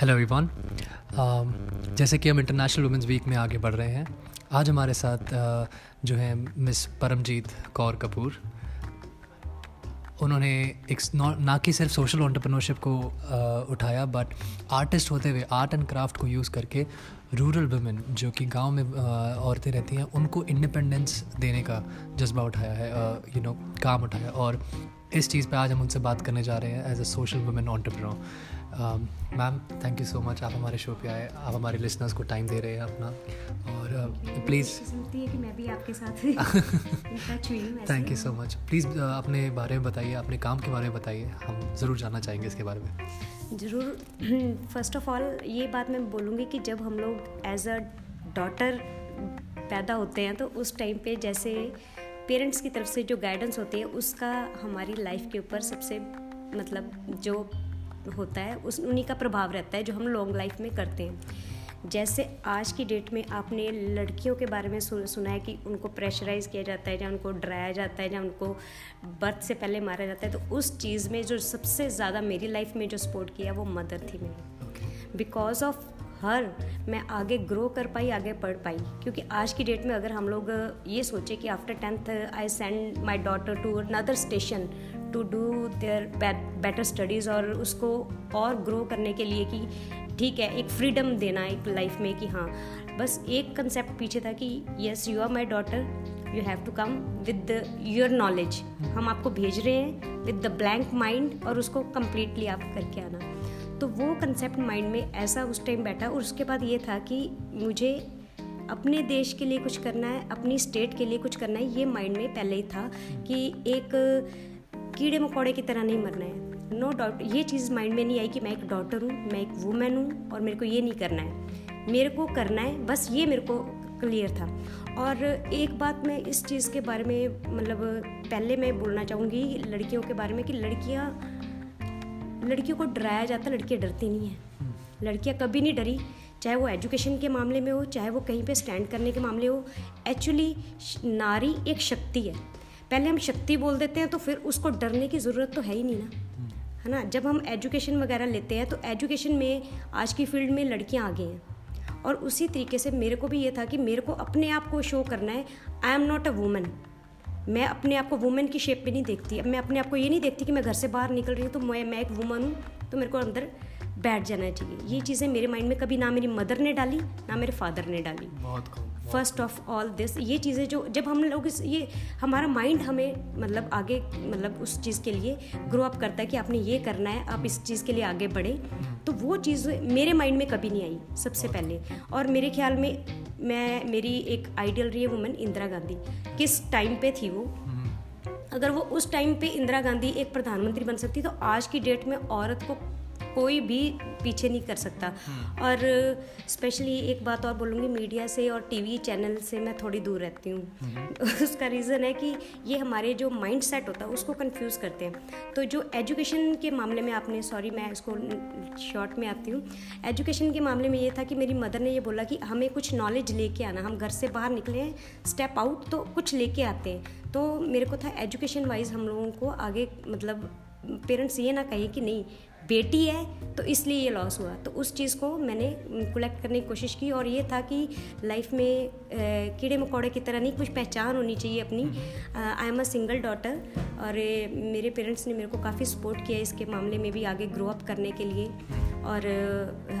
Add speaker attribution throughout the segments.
Speaker 1: Hello everyone um, जैसे कि हम इंटरनेशनल वुमेंस वीक में आगे बढ़ रहे हैं आज हमारे साथ uh, जो है मिस परमजीत कौर कपूर उन्होंने एक ना कि सिर्फ़ सोशल ऑन्टरप्रनोरशिप को uh, उठाया बट आर्टिस्ट होते हुए आर्ट एंड क्राफ्ट को यूज़ करके रूरल वुमेन जो कि गाँव में uh, औरतें रहती हैं उनको इंडिपेंडेंस देने का जज्बा उठाया है यू नो काम उठाया और इस चीज़ पे आज हम उनसे बात करने जा रहे हैं as a social women entrepreneur ma'am thank you so much आप हमारे शो पे आए आप हमारे लिसनर्स को टाइम दे रहे हैं अपना। और प्लीज़
Speaker 2: कि मैं भी आपके साथ
Speaker 1: thank you so much please अपने बारे में बताइए अपने काम के बारे में बताइए। हम ज़रूर जानना चाहेंगे इसके बारे में।
Speaker 2: ज़रूर। फ़र्स्ट ऑफ़ ऑल ये बात मैं बोलूँगी कि जब हम लोग एज अ डॉटर पैदा होते हैं तो उस टाइम पे जैसे पेरेंट्स की तरफ़ से जो गाइडेंस होती है उसका हमारी लाइफ के ऊपर सबसे मतलब जो होता है, उस उन्हीं का प्रभाव रहता है जो हम लॉन्ग लाइफ में करते हैं। जैसे आज की डेट में आपने लड़कियों के बारे में सुना है कि उनको प्रेशराइज किया जाता है, या उनको डराया जाता है, या उनको बर्थ से पहले मारा जाता है तो उस चीज़ में जो सबसे ज़्यादा मेरी लाइफ में जो सपोर्ट किया वो मदर थी मेरी। बिकॉज़ ऑफ़ हर मैं आगे ग्रो कर पाई, आगे पढ़ पाई। क्योंकि आज की डेट में अगर हम लोग ये सोचे कि after tenth I send my daughter to another station to do their better studies और उसको और ग्रो करने के लिए कि ठीक है, एक फ्रीडम देना एक लाइफ में कि हाँ बस एक कंसेप्ट पीछे था कि yes you are my daughter you have to come with your knowledge हम आपको भेज रहे हैं विद द ब्लैंक माइंड और उसको कम्प्लीटली आप करके आना। तो वो कंसेप्ट माइंड में ऐसा उस टाइम बैठा और उसके बाद ये था कि मुझे अपने देश के लिए कुछ करना है, अपनी स्टेट के लिए कुछ करना है, ये माइंड में पहले ही था कि एक कीड़े मकोड़े की तरह नहीं मरना है। नो no डाउट ये चीज़ माइंड में नहीं आई कि मैं एक डॉटर हूँ, मैं एक वुमेन हूँ और मेरे को ये नहीं करना है। मेरे को करना है, बस ये मेरे को क्लियर था। और एक बात मैं इस चीज़ के बारे में मतलब पहले मैं बोलना चाहूँगी लड़कियों के बारे में कि लड़कियाँ, लड़कियों को डराया जाता, लड़कियाँ डरती नहीं हैं। लड़कियाँ कभी नहीं डरी, चाहे वो एजुकेशन के मामले में हो, चाहे वो कहीं पे स्टैंड करने के मामले हो। एक्चुअली नारी एक शक्ति है। पहले हम शक्ति बोल देते हैं तो फिर उसको डरने की ज़रूरत तो है ही नहीं ना। है ना? जब हम एजुकेशन वगैरह लेते हैं तो एजुकेशन में आज की फ़ील्ड में लड़कियाँ आगे हैं। और उसी तरीके से मेरे को भी ये था कि मेरे को अपने आप को शो करना है I am not a woman मैं अपने आप को वुमेन की शेप पे नहीं देखती। अब मैं अपने आप को ये नहीं देखती कि मैं घर से बाहर निकल रही हूँ तो मैं मैं एक वुमन हूँ तो मेरे को अंदर बैठ जाना चाहिए। ये चीज़ें मेरे माइंड में कभी ना मेरी मदर ने डाली ना मेरे फादर ने डाली। बहुत फ़र्स्ट ऑफ़ ऑल दिस ये चीज़ें जो जब हम लोग इस ये हमारा माइंड हमें मतलब आगे मतलब उस चीज़ के लिए ग्रो अप करता है कि आपने ये करना है आप इस चीज़ के लिए आगे बढ़े। तो वो चीज़ मेरे माइंड में कभी नहीं आई सबसे पहले। और मेरे ख्याल में मैं मेरी एक आइडियल रही है वुमेन इंदिरा गांधी। किस टाइम पे थी वो? अगर वो उस टाइम पे इंदिरा गांधी एक प्रधानमंत्री बन सकती तो आज की डेट में औरत को कोई भी पीछे नहीं कर सकता। हम्म। और स्पेशली एक बात और बोलूँगी मीडिया से और टीवी चैनल से मैं थोड़ी दूर रहती हूँ। हम्म। उसका रीज़न है कि ये हमारे जो माइंड सेट होता है उसको कंफ्यूज करते हैं। तो जो एजुकेशन के मामले में आपने सॉरी मैं इसको शॉर्ट में आती हूँ। एजुकेशन के मामले में ये था कि मेरी मदर ने ये बोला कि हमें कुछ नॉलेज लेके आना हम घर से बाहर निकले हैं स्टेप आउट तो कुछ लेके आते हैं। तो मेरे को था एजुकेशन वाइज हम लोगों को आगे मतलब पेरेंट्स ये ना कहे कि नहीं बेटी है तो इसलिए ये लॉस हुआ। तो उस चीज़ को मैंने कलेक्ट करने की कोशिश की और ये था कि लाइफ में कीड़े मकोड़े की तरह नहीं कुछ पहचान होनी चाहिए अपनी। I am a single daughter और मेरे पेरेंट्स ने मेरे को काफ़ी सपोर्ट किया इसके मामले में भी आगे ग्रो अप करने के लिए। और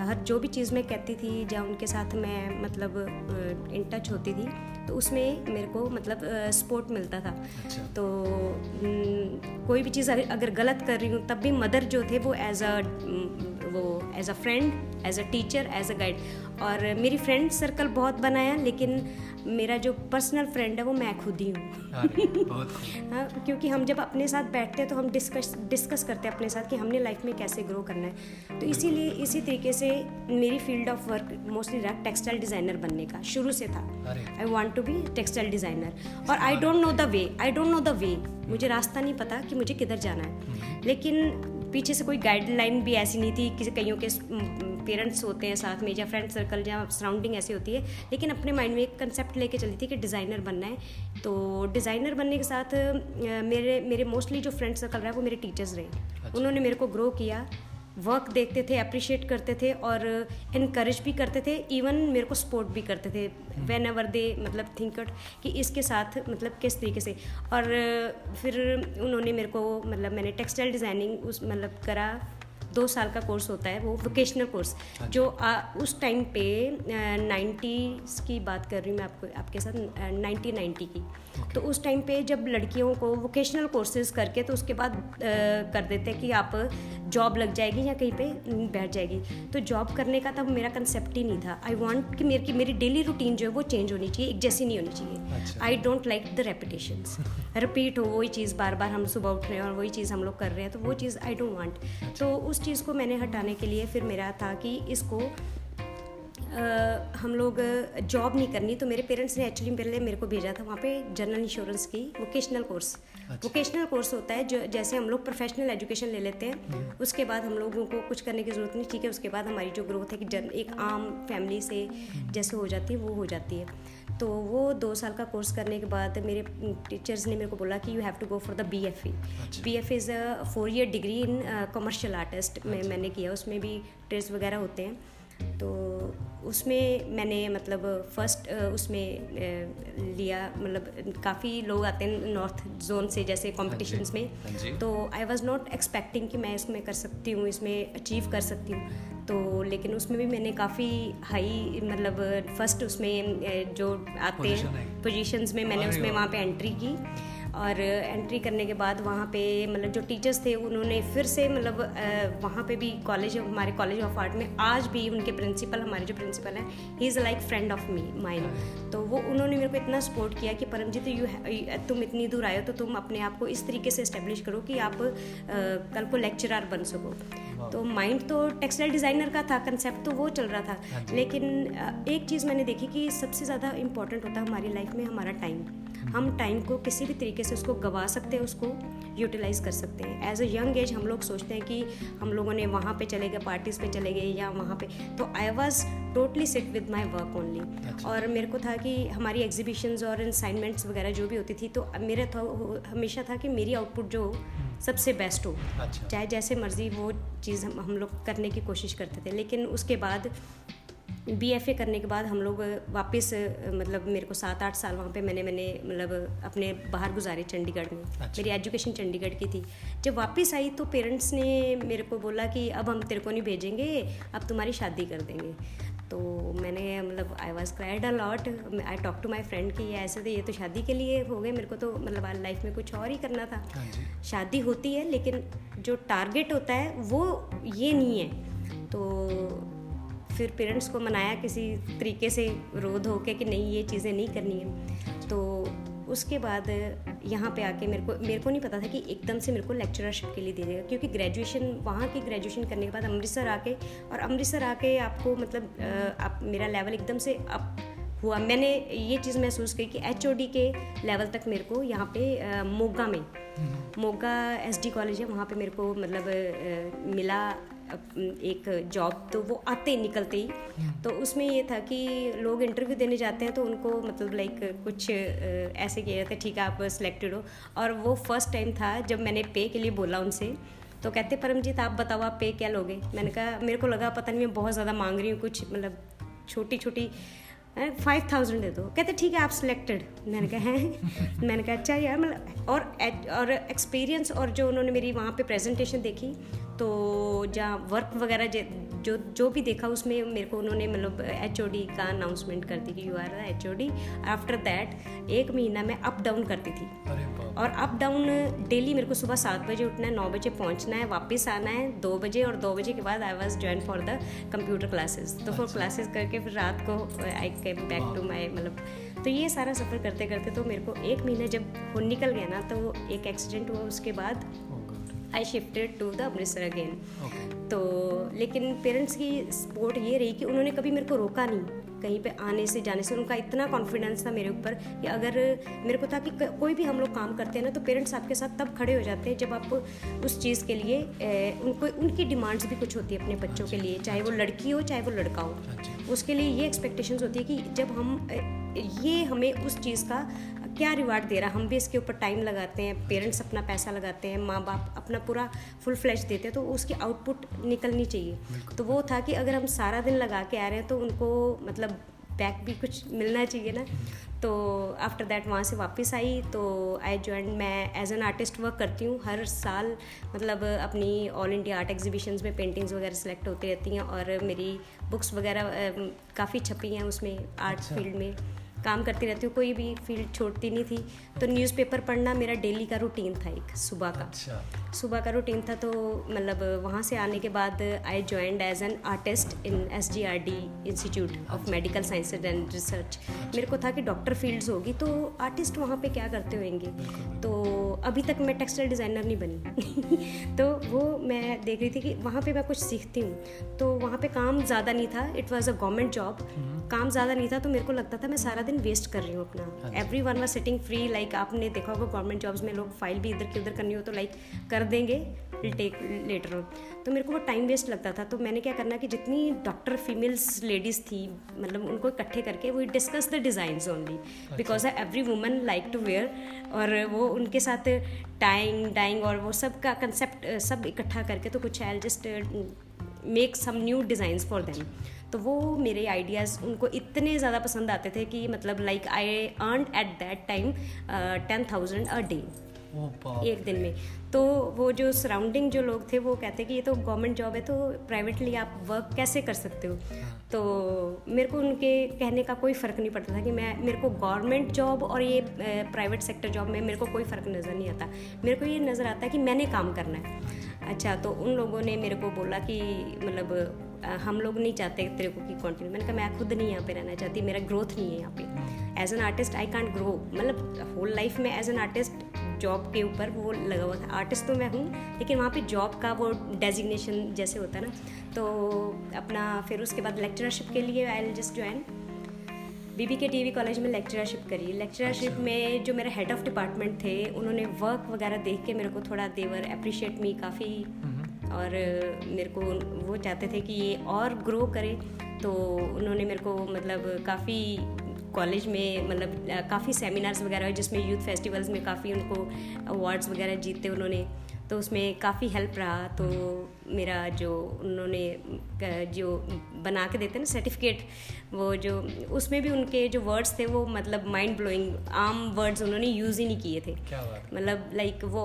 Speaker 2: हर जो भी चीज़ मैं कहती थी या उनके साथ मैं मतलब इन टच होती थी तो उसमें मेरे को मतलब सपोर्ट मिलता था अच्छा। तो कोई भी चीज़ अगर गलत कर रही हूँ तब भी मदर जो थे वो एज अ वो as a friend as a teacher as a guide और मेरी फ्रेंड सर्कल बहुत बनाया लेकिन मेरा जो पर्सनल फ्रेंड है वो मैं खुद ही हूँ। हाँ क्योंकि हम जब अपने साथ बैठते हैं तो हम डिस्कस डिस्कस करते हैं अपने साथ कि हमने लाइफ में कैसे ग्रो करना है। तो इसीलिए इसी तरीके से मेरी फ़ील्ड ऑफ़ वर्क मोस्टली रहा टेक्सटाइल डिज़ाइनर बनने का शुरू से था। I want to be textile designer और I don't know the way I don't know the way मुझे रास्ता नहीं पता कि मुझे किधर जाना है। हम्म। लेकिन पीछे से कोई गाइडलाइन भी ऐसी नहीं थी कि कईयों के पेरेंट्स होते हैं साथ में या फ्रेंड सर्कल या सराउंडिंग ऐसी होती है। लेकिन अपने माइंड में एक कंसेप्ट लेके चली थी कि डिज़ाइनर बनना है। तो डिज़ाइनर बनने के साथ मेरे मेरे मोस्टली जो फ्रेंड सर्कल रहा है वो मेरे टीचर्स रहे। अच्छा। उन्होंने मेरे को ग्रो किया। वर्क देखते थे अप्रिशिएट करते थे और इनक्रेज भी करते थे इवन मेरे को सपोर्ट भी करते थे। वेन एवर दे मतलब थिंक कि इसके साथ मतलब किस तरीके से। और फिर उन्होंने मेरे को मतलब मैंने टेक्सटाइल डिज़ाइनिंग उस मतलब करा। दो साल का कोर्स होता है वो वोकेशनल कोर्स अच्छा। जो। आ, उस टाइम पे नाइन्टीज़ की बात कर रही हूँ मैं आपको आपके साथ नाइनटीन नाइन्टी की। तो उस टाइम पे जब लड़कियों को वोकेशनल कोर्सेज करके तो उसके बाद आ, कर देते हैं कि आप जॉब लग जाएगी या कहीं पे बैठ जाएगी। तो जॉब करने का तब मेरा कंसेप्ट ही नहीं था। आई वॉन्ट कि मेरी मेरी डेली रूटीन जो है वो चेंज होनी चाहिए एक जैसी नहीं होनी चाहिए। I don't like the repetition repeat हो वही चीज़ बार बार हम सुबह उठ रहे हैं और वही चीज़ हम लोग कर रहे हैं तो वो चीज़ आई डोंट वांट तो उस चीज़ को मैंने हटाने के लिए फिर मेरा था कि इसको हम लोग जॉब नहीं करनी तो मेरे पेरेंट्स ने एक्चुअली पहले मेरे को भेजा था वहाँ पे जनरल इंश्योरेंस की वोकेशनल कोर्स अच्छा। वोकेशनल कोर्स होता है जो जैसे हम लोग प्रोफेशनल एजुकेशन ले लेते हैं हम्म। उसके बाद हम लोगों को कुछ करने की ज़रूरत नहीं ठीक है उसके बाद हमारी जो ग्रोथ है कि जन एक आम फैमिली से हम्म। जैसे हो जाती है वो हो जाती है। तो वो दो साल का कोर्स करने के बाद मेरे टीचर्स ने मेरे को बोला कि you have to go for the B F E B F is a four year degree in commercial artist में मैंने किया उसमें भी ट्रेस वगैरह होते हैं। तो उसमें मैंने मतलब फ़र्स्ट उसमें लिया मतलब काफ़ी लोग आते हैं नॉर्थ जोन से जैसे कॉम्पिटिशन्स हाँ में। हाँ तो आई वॉज़ नॉट एक्सपेक्टिंग कि मैं इसमें कर सकती हूँ इसमें अचीव कर सकती हूँ। तो लेकिन उसमें भी मैंने काफ़ी हाई मतलब फ़र्स्ट उसमें जो आते हैं पोजीशंस में मैंने उसमें वहाँ। पे एंट्री की। और एंट्री करने के बाद वहाँ पे मतलब जो टीचर्स थे उन्होंने फिर से मतलब वहाँ पे भी कॉलेज हमारे कॉलेज ऑफ़ आर्ट में आज भी उनके प्रिंसिपल हमारे जो प्रिंसिपल हैं he is like friend of me mind तो वो उन्होंने मेरे को इतना सपोर्ट किया कि परमजीत यू तुम इतनी दूर आए हो तो तुम अपने आप को इस तरीके से इस्टेब्लिश करो कि आप कल को लेक्चरर बन सको। तो माइंड तो टेक्सटाइल डिज़ाइनर का था कंसेप्ट तो वो चल रहा था। हाँ लेकिन एक चीज़ मैंने देखी कि सबसे ज़्यादा इंपॉर्टेंट होता है हमारी लाइफ में हमारा टाइम हम टाइम को किसी भी तरीके से उसको गवा सकते हैं उसको यूटिलाइज कर सकते हैं एज अ यंग एज हम लोग सोचते हैं कि हम लोगों ने वहाँ पे चले गए पार्टीज़ पे चले गए या वहाँ पे तो I was totally sit with my work only और मेरे को था कि हमारी एग्जीबिशंस और असाइनमेंट्स वगैरह जो भी होती थी तो मेरा था हमेशा था कि मेरी आउटपुट जो हम्म। सबसे बेस्ट हो अच्छा। चाहे जैसे मर्ज़ी वो चीज़ हम हम लोग करने की कोशिश करते थे लेकिन उसके बाद बी एफ़ ए करने के बाद हम लोग वापस मतलब मेरे को सात आठ साल वहाँ पे मैंने मैंने मतलब अपने बाहर गुजारे चंडीगढ़ में। अच्छा। मेरी एजुकेशन चंडीगढ़ की थी। जब वापस आई तो पेरेंट्स ने मेरे को बोला कि अब हम तेरे को नहीं भेजेंगे अब तुम्हारी शादी कर देंगे। तो मैंने मतलब I was cried a lot I talk to my friend कि ऐसे तो ये तो शादी के लिए हो गए मेरे को तो मतलब लाइफ में कुछ और ही करना था। हाँ शादी होती है लेकिन जो टारगेट होता है वो ये नहीं है। तो फिर पेरेंट्स को मनाया, किसी तरीके से रोध हो के कि नहीं, ये चीज़ें नहीं करनी है। तो उसके बाद यहाँ पे आके मेरे को मेरे को नहीं पता था कि एकदम से मेरे को लेक्चरशिप के लिए दे देगा, क्योंकि ग्रेजुएशन वहाँ की ग्रेजुएशन करने के बाद अमृतसर आके, और अमृतसर आके आपको मतलब आप, मेरा लेवल एकदम से अप हुआ। मैंने ये चीज़ महसूस की कि एचओडी के लेवल तक मेरे को यहाँ पे मोगा में। मोगा एसडी कॉलेज है वहाँ पे मेरे को मतलब मिला एक जॉब तो वो आते निकलते ही। हम्म। तो उसमें ये था कि लोग इंटरव्यू देने जाते हैं तो उनको मतलब लाइक कुछ ऐसे किया जाता है ठीक है आप सिलेक्टेड हो। और वो फ़र्स्ट टाइम था जब मैंने पे के लिए बोला उनसे। तो कहते परमजीत आप बताओ आप पे क्या लोगे? मैंने कहा मेरे को लगा पता नहीं मैं बहुत ज़्यादा मांग रही हूँ कुछ मतलब छोटी छोटी फाइव थाउज़ेंड दे दो। कहते, ठीक है, आप सिलेक्टेड मैंने कहा, हैं? मैंने कहा अच्छा यार मतलब और और एक्सपीरियंस और जो उन्होंने मेरी वहाँ पे प्रेजेंटेशन देखी तो जहाँ वर्क वगैरह जो जो भी देखा उसमें मेरे को उन्होंने मतलब एचओडी का अनाउंसमेंट कर दी कि you are H O D after that एक महीना मैं अप डाउन करती थी। और अप डाउन डेली मेरे को सुबह सात बजे उठना है नौ बजे पहुँचना है वापस आना है दो बजे और दो बजे के बाद I was join for the computer classes तो फिर क्लासेस करके फिर रात को आई केम बैक टू माई मतलब तो ये सारा सफ़र करते करते तो मेरे को एक महीना जब निकल गया ना तो एक एक्सीडेंट हुआ उसके बाद। I shifted to the Amritsar again तो लेकिन पेरेंट्स की सपोर्ट ये रही कि उन्होंने कभी मेरे को रोका नहीं। कहीं पे आने से जाने से उनका इतना कॉन्फिडेंस था मेरे ऊपर कि अगर मेरे को था कि कोई भी हम लोग काम करते हैं ना तो पेरेंट्स आपके साथ तब खड़े हो जाते हैं जब आप उस चीज़ के लिए उनको उनकी डिमांड्स भी कुछ होती है अपने बच्चों के लिए चाहे वो लड़की हो चाहे वो लड़का हो। उसके लिए ये एक्सपेक्टेशंस होती है कि जब हम ये हमें उस चीज़ का क्या रिवार्ड दे रहा? हम भी इसके ऊपर टाइम लगाते हैं पेरेंट्स अपना पैसा लगाते हैं माँ बाप अपना पूरा फुल फ्लैश देते हैं तो उसकी आउटपुट निकलनी चाहिए। तो वो था कि अगर हम सारा दिन लगा के आ रहे हैं तो उनको मतलब बैक भी कुछ मिलना चाहिए ना। तो आफ्टर दैट वहाँ से वापस आई तो आई ज्वाइन मैं एज एन आर्टिस्ट वर्क करती हूँ। हर साल मतलब अपनी ऑल इंडिया आर्ट एग्जीबिशंस में पेंटिंग्स वगैरह सेलेक्ट होती रहती हैं और मेरी बुक्स वगैरह काफ़ी छपी हैं उसमें आर्ट अच्छा। फ़ील्ड में। काम करती रहती हूँ कोई भी फ़ील्ड छोड़ती नहीं थी। तो न्यूज़पेपर पढ़ना मेरा डेली का रूटीन था एक सुबह का। अच्छा। सुबह का रूटीन था तो मतलब वहाँ से आने के बाद I joined as an artist in S G R D institute of medical sciences and research मेरे को था कि डॉक्टर फील्ड्स होगी तो आर्टिस्ट वहाँ पे क्या करते होंगे तो अभी तक मैं टेक्सटाइल डिज़ाइनर नहीं बनी। तो वो मैं देख रही थी कि वहाँ पे मैं कुछ सीखती हूँ। तो वहाँ पे काम ज़्यादा नहीं था it was a government job काम ज़्यादा नहीं था तो मेरे को लगता था मैं सारा दिन वेस्ट कर रही हूँ अपना। Everyone was sitting free like आपने देखा होगा गवर्नमेंट जॉब्स में लोग फ़ाइल भी इधर की उधर करनी हो तो लाइक कर देंगे टेक लेटर ऑन तो मेरे को वो टाइम वेस्ट लगता था तो मैंने क्या करना कि जितनी डॉक्टर फीमेल्स लेडीज़ थी मतलब उनको इकट्ठे करके वो discuss the designs only because every woman like to wear और वो उनके साथ टाइंग डाइंग और वो सब का कंसेप्ट सब इकट्ठा करके तो कुछ I just make some new designs for them तो वो मेरे आइडियाज़ उनको इतने ज़्यादा पसंद आते थे कि मतलब like I earn at that time ten thousand a day एक दिन में। तो वो जो सराउंडिंग जो लोग थे वो कहते कि ये तो गवर्नमेंट जॉब है तो प्राइवेटली आप वर्क कैसे कर सकते हो? हाँ। तो मेरे को उनके कहने का कोई फ़र्क नहीं पड़ता था कि मैं मेरे को गवर्नमेंट जॉब और ये प्राइवेट सेक्टर जॉब में मेरे को कोई फ़र्क नज़र नहीं आता। मेरे को ये नज़र आता है कि मैंने काम करना है। अच्छा तो उन लोगों ने मेरे को बोला कि मतलब हम लोग नहीं चाहते तेरे को कि कंटिन्यू मैंने कहा मैं खुद नहीं यहाँ पे रहना चाहती मेरा ग्रोथ नहीं है यहाँ पे। As an artist I can't grow मतलब होल लाइफ में एज एन आर्टिस्ट जॉब के ऊपर वो लगा हुआ था। आर्टिस्ट तो मैं हूँ लेकिन वहाँ पे जॉब का वो डेजिग्नेशन जैसे होता है ना तो अपना फिर उसके बाद लेक्चरशिप के लिए I L just join B B K TV college में लेक्चरशिप करी। लेक्चरशिप अच्छा। में जो मेरे हेड ऑफ़ डिपार्टमेंट थे उन्होंने वर्क वगैरह देख के मेरे को थोड़ा देवर अप्रिशिएट मी काफ़ी और मेरे को वो चाहते थे कि ये और ग्रो करे तो उन्होंने मेरे को मतलब काफ़ी कॉलेज में मतलब काफ़ी सेमिनार्स वगैरह हुए जिसमें यूथ फेस्टिवल्स में काफ़ी उनको अवार्ड्स वगैरह जीते उन्होंने। तो उसमें काफ़ी हेल्प रहा। तो मेरा जो उन्होंने जो बना के देते ना सर्टिफिकेट वो जो उसमें भी उनके जो वर्ड्स थे वो मतलब माइंड ब्लोइंग आम वर्ड्स उन्होंने यूज़ ही नहीं किए थे। मतलब लाइक वो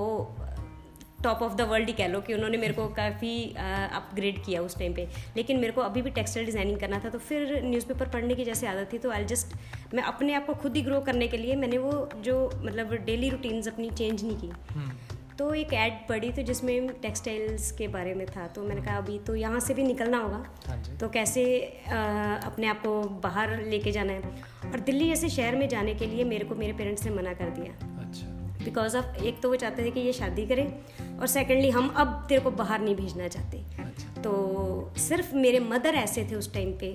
Speaker 2: टॉप ऑफ़ द वर्ल्ड ही कह लो कि उन्होंने मेरे को काफ़ी अपग्रेड किया उस टाइम पे। लेकिन मेरे को अभी भी टेक्सटाइल डिज़ाइनिंग करना था तो फिर न्यूज़पेपर पढ़ने की जैसे आदत थी तो आई जस्ट मैं अपने आप को खुद ही ग्रो करने के लिए मैंने वो जो मतलब डेली रूटीन्स अपनी चेंज नहीं की। हम्म। तो एक ऐड पढ़ी थी जिसमें टेक्सटाइल्स के बारे में था तो मैंने कहा अभी तो यहाँ से भी निकलना होगा। हाँ तो कैसे आ, अपने आप को बाहर लेके जाना है। और दिल्ली जैसे शहर में जाने के लिए मेरे को मेरे पेरेंट्स ने मना कर दिया। बिकॉज़ ऑफ़ एक तो वो चाहते थे कि ये शादी करें और सेकेंडली हम अब तेरे को बाहर नहीं भेजना चाहते अच्छा। तो सिर्फ़ मेरे मदर ऐसे थे उस टाइम पे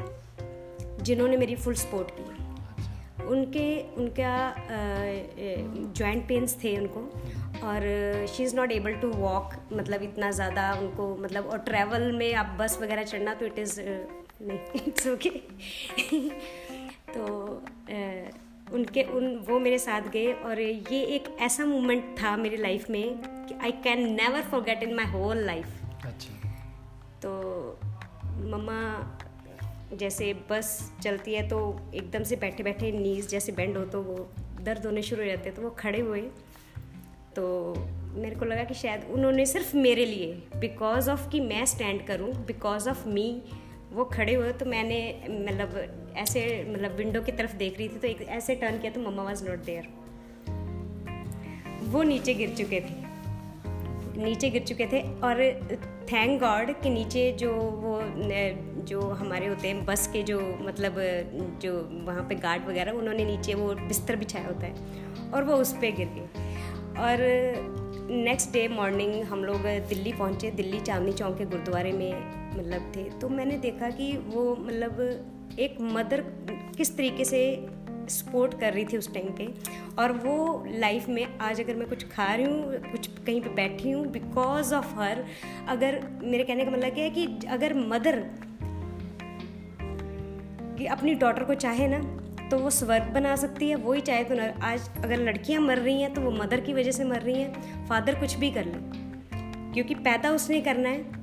Speaker 2: जिन्होंने मेरी फुल सपोर्ट की अच्छा। उनके उनका जॉइंट पेन्स थे उनको और she is not able to walk मतलब इतना ज़्यादा उनको मतलब और ट्रैवल में आप बस वगैरह चढ़ना तो इट इज़ नहीं इट्स ओके तो उनके उन वो मेरे साथ गए और ये एक ऐसा मोमेंट था मेरी लाइफ में कि I can never forget in my whole life अच्छा। तो मम्मा जैसे बस चलती है तो एकदम से बैठे बैठे नीज जैसे बेंड हो तो वो दर्द होने शुरू हो जाते हैं तो वो खड़े हुए। तो मेरे को लगा कि शायद उन्होंने सिर्फ़ मेरे लिए बिकॉज़ ऑफ़ कि मैं स्टैंड करूँ बिकॉज़ ऑफ़ मी वो खड़े हुए। तो मैंने मतलब ऐसे मतलब विंडो की तरफ़ देख रही थी तो एक ऐसे टर्न किया तो मम्मा वाज नॉट देयर वो नीचे गिर चुके थे। नीचे गिर चुके थे और थैंक गॉड कि नीचे जो वो जो हमारे होते हैं, बस के जो मतलब जो वहाँ पे गार्ड वगैरह, उन्होंने नीचे वो बिस्तर बिछाया होता है और वो उस पर गिर गए। और नेक्स्ट डे मॉर्निंग हम लोग दिल्ली पहुँचे। दिल्ली चांदनी चौक के गुरुद्वारे में मतलब थे। तो मैंने देखा कि वो मतलब एक मदर किस तरीके से सपोर्ट कर रही थी उस टाइम पे? और वो लाइफ में आज अगर मैं कुछ खा रही हूँ, कुछ कहीं पे बैठी हूँ बिकॉज़ ऑफ़ हर अगर मेरे कहने का मतलब क्या है कि अगर मदर कि अपनी डॉटर को चाहे ना तो वो स्वर्ग बना सकती है वही चाहे तो न। आज अगर लड़कियाँ मर रही हैं तो वो मदर की वजह से मर रही हैं फादर कुछ भी कर ले। क्योंकि पैदा उसने करना है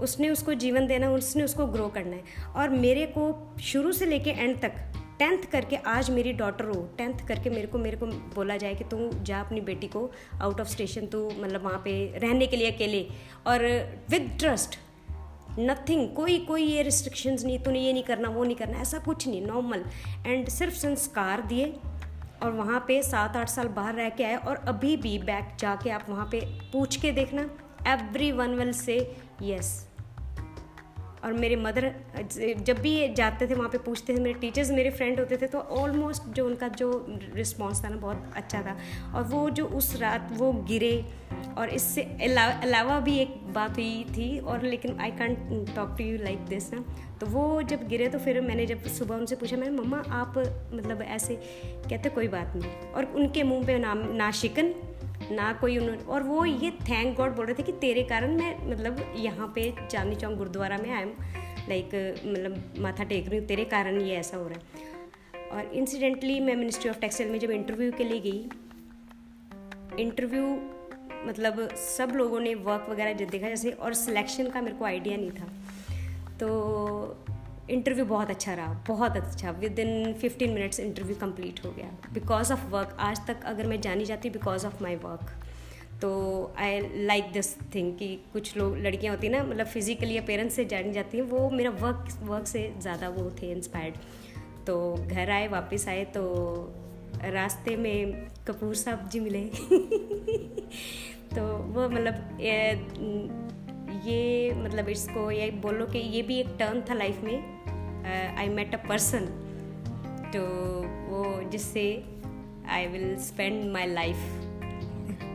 Speaker 2: उसने उसको जीवन देना है, उसने उसको ग्रो करना है। और मेरे को शुरू से लेके एंड तक टेंथ करके आज मेरी डॉटर हो टेंथ करके मेरे को मेरे को बोला जाए कि तू जा अपनी बेटी को आउट ऑफ़ स्टेशन तू मतलब वहाँ पे रहने के लिए अकेले। और विद ट्रस्ट नथिंग कोई कोई ये रिस्ट्रिक्शंस नहीं, तूने ये नहीं करना, वो नहीं करना, ऐसा कुछ नहीं नॉर्मल एंड सिर्फ़ संस्कार दिए और वहाँ पे सात, आठ साल बाहर रह के आए और अभी भी बैक जाके आप वहाँ पे पूछ के देखना everyone will say yes और मेरे मदर, जब भी जाते थे, वहाँ पे पूछते थे, मेरे टीचर्स मेरे फ्रेंड होते थे तो ऑलमोस्ट जो उनका जो रिस्पॉन्स था ना, बहुत अच्छा था। और वो जो उस रात वो गिरे, और इससे अलावा भी एक बात हुई थी, और लेकिन I can't talk to you like this ना। तो वो जब गिरे तो फिर मैंने जब सुबह उनसे पूछा मैंने मम्मा, आप मतलब ऐसे कहते कोई बात नहीं। और उनके मुँह पे नाम ना शिकन ना कोई उन्होंने, और वो ये थैंक गॉड बोल रहे थे कि तेरे कारण मैं मतलब यहाँ पे चांदनी चौक गुरुद्वारा में आई एम लाइक मतलब माथा टेक रही हूँ, तेरे कारण ये ऐसा हो रहा है। और इंसिडेंटली मैं मिनिस्ट्री ऑफ़ टेक्सटाइल में जब इंटरव्यू के लिए गई इंटरव्यू मतलब सब लोगों ने वर्क वगैरह जो देखा जैसे, और सिलेक्शन का मेरे को आइडिया नहीं था। तो इंटरव्यू बहुत अच्छा रहा, बहुत अच्छा। Within fifteen minutes interview complete हो गया। बिकॉज़ ऑफ़ वर्क आज तक अगर मैं जानी जाती बिकॉज़ ऑफ़ माई वर्क तो आई लाइक दिस थिंग कि कुछ लोग, लड़कियाँ होती हैं ना मतलब फिजिकली पेरेंट्स से जानी जाती हैं, वो मेरा वर्क वर्क से ज़्यादा वो थे इंस्पायर्ड तो घर आए, वापस आए तो रास्ते में कपूर साहब जी मिले। तो वो मतलब ये मतलब इसको ये बोलो कि ये भी एक टर्न था लाइफ में आई मेट अ पर्सन तो वो जिससे I will spend my life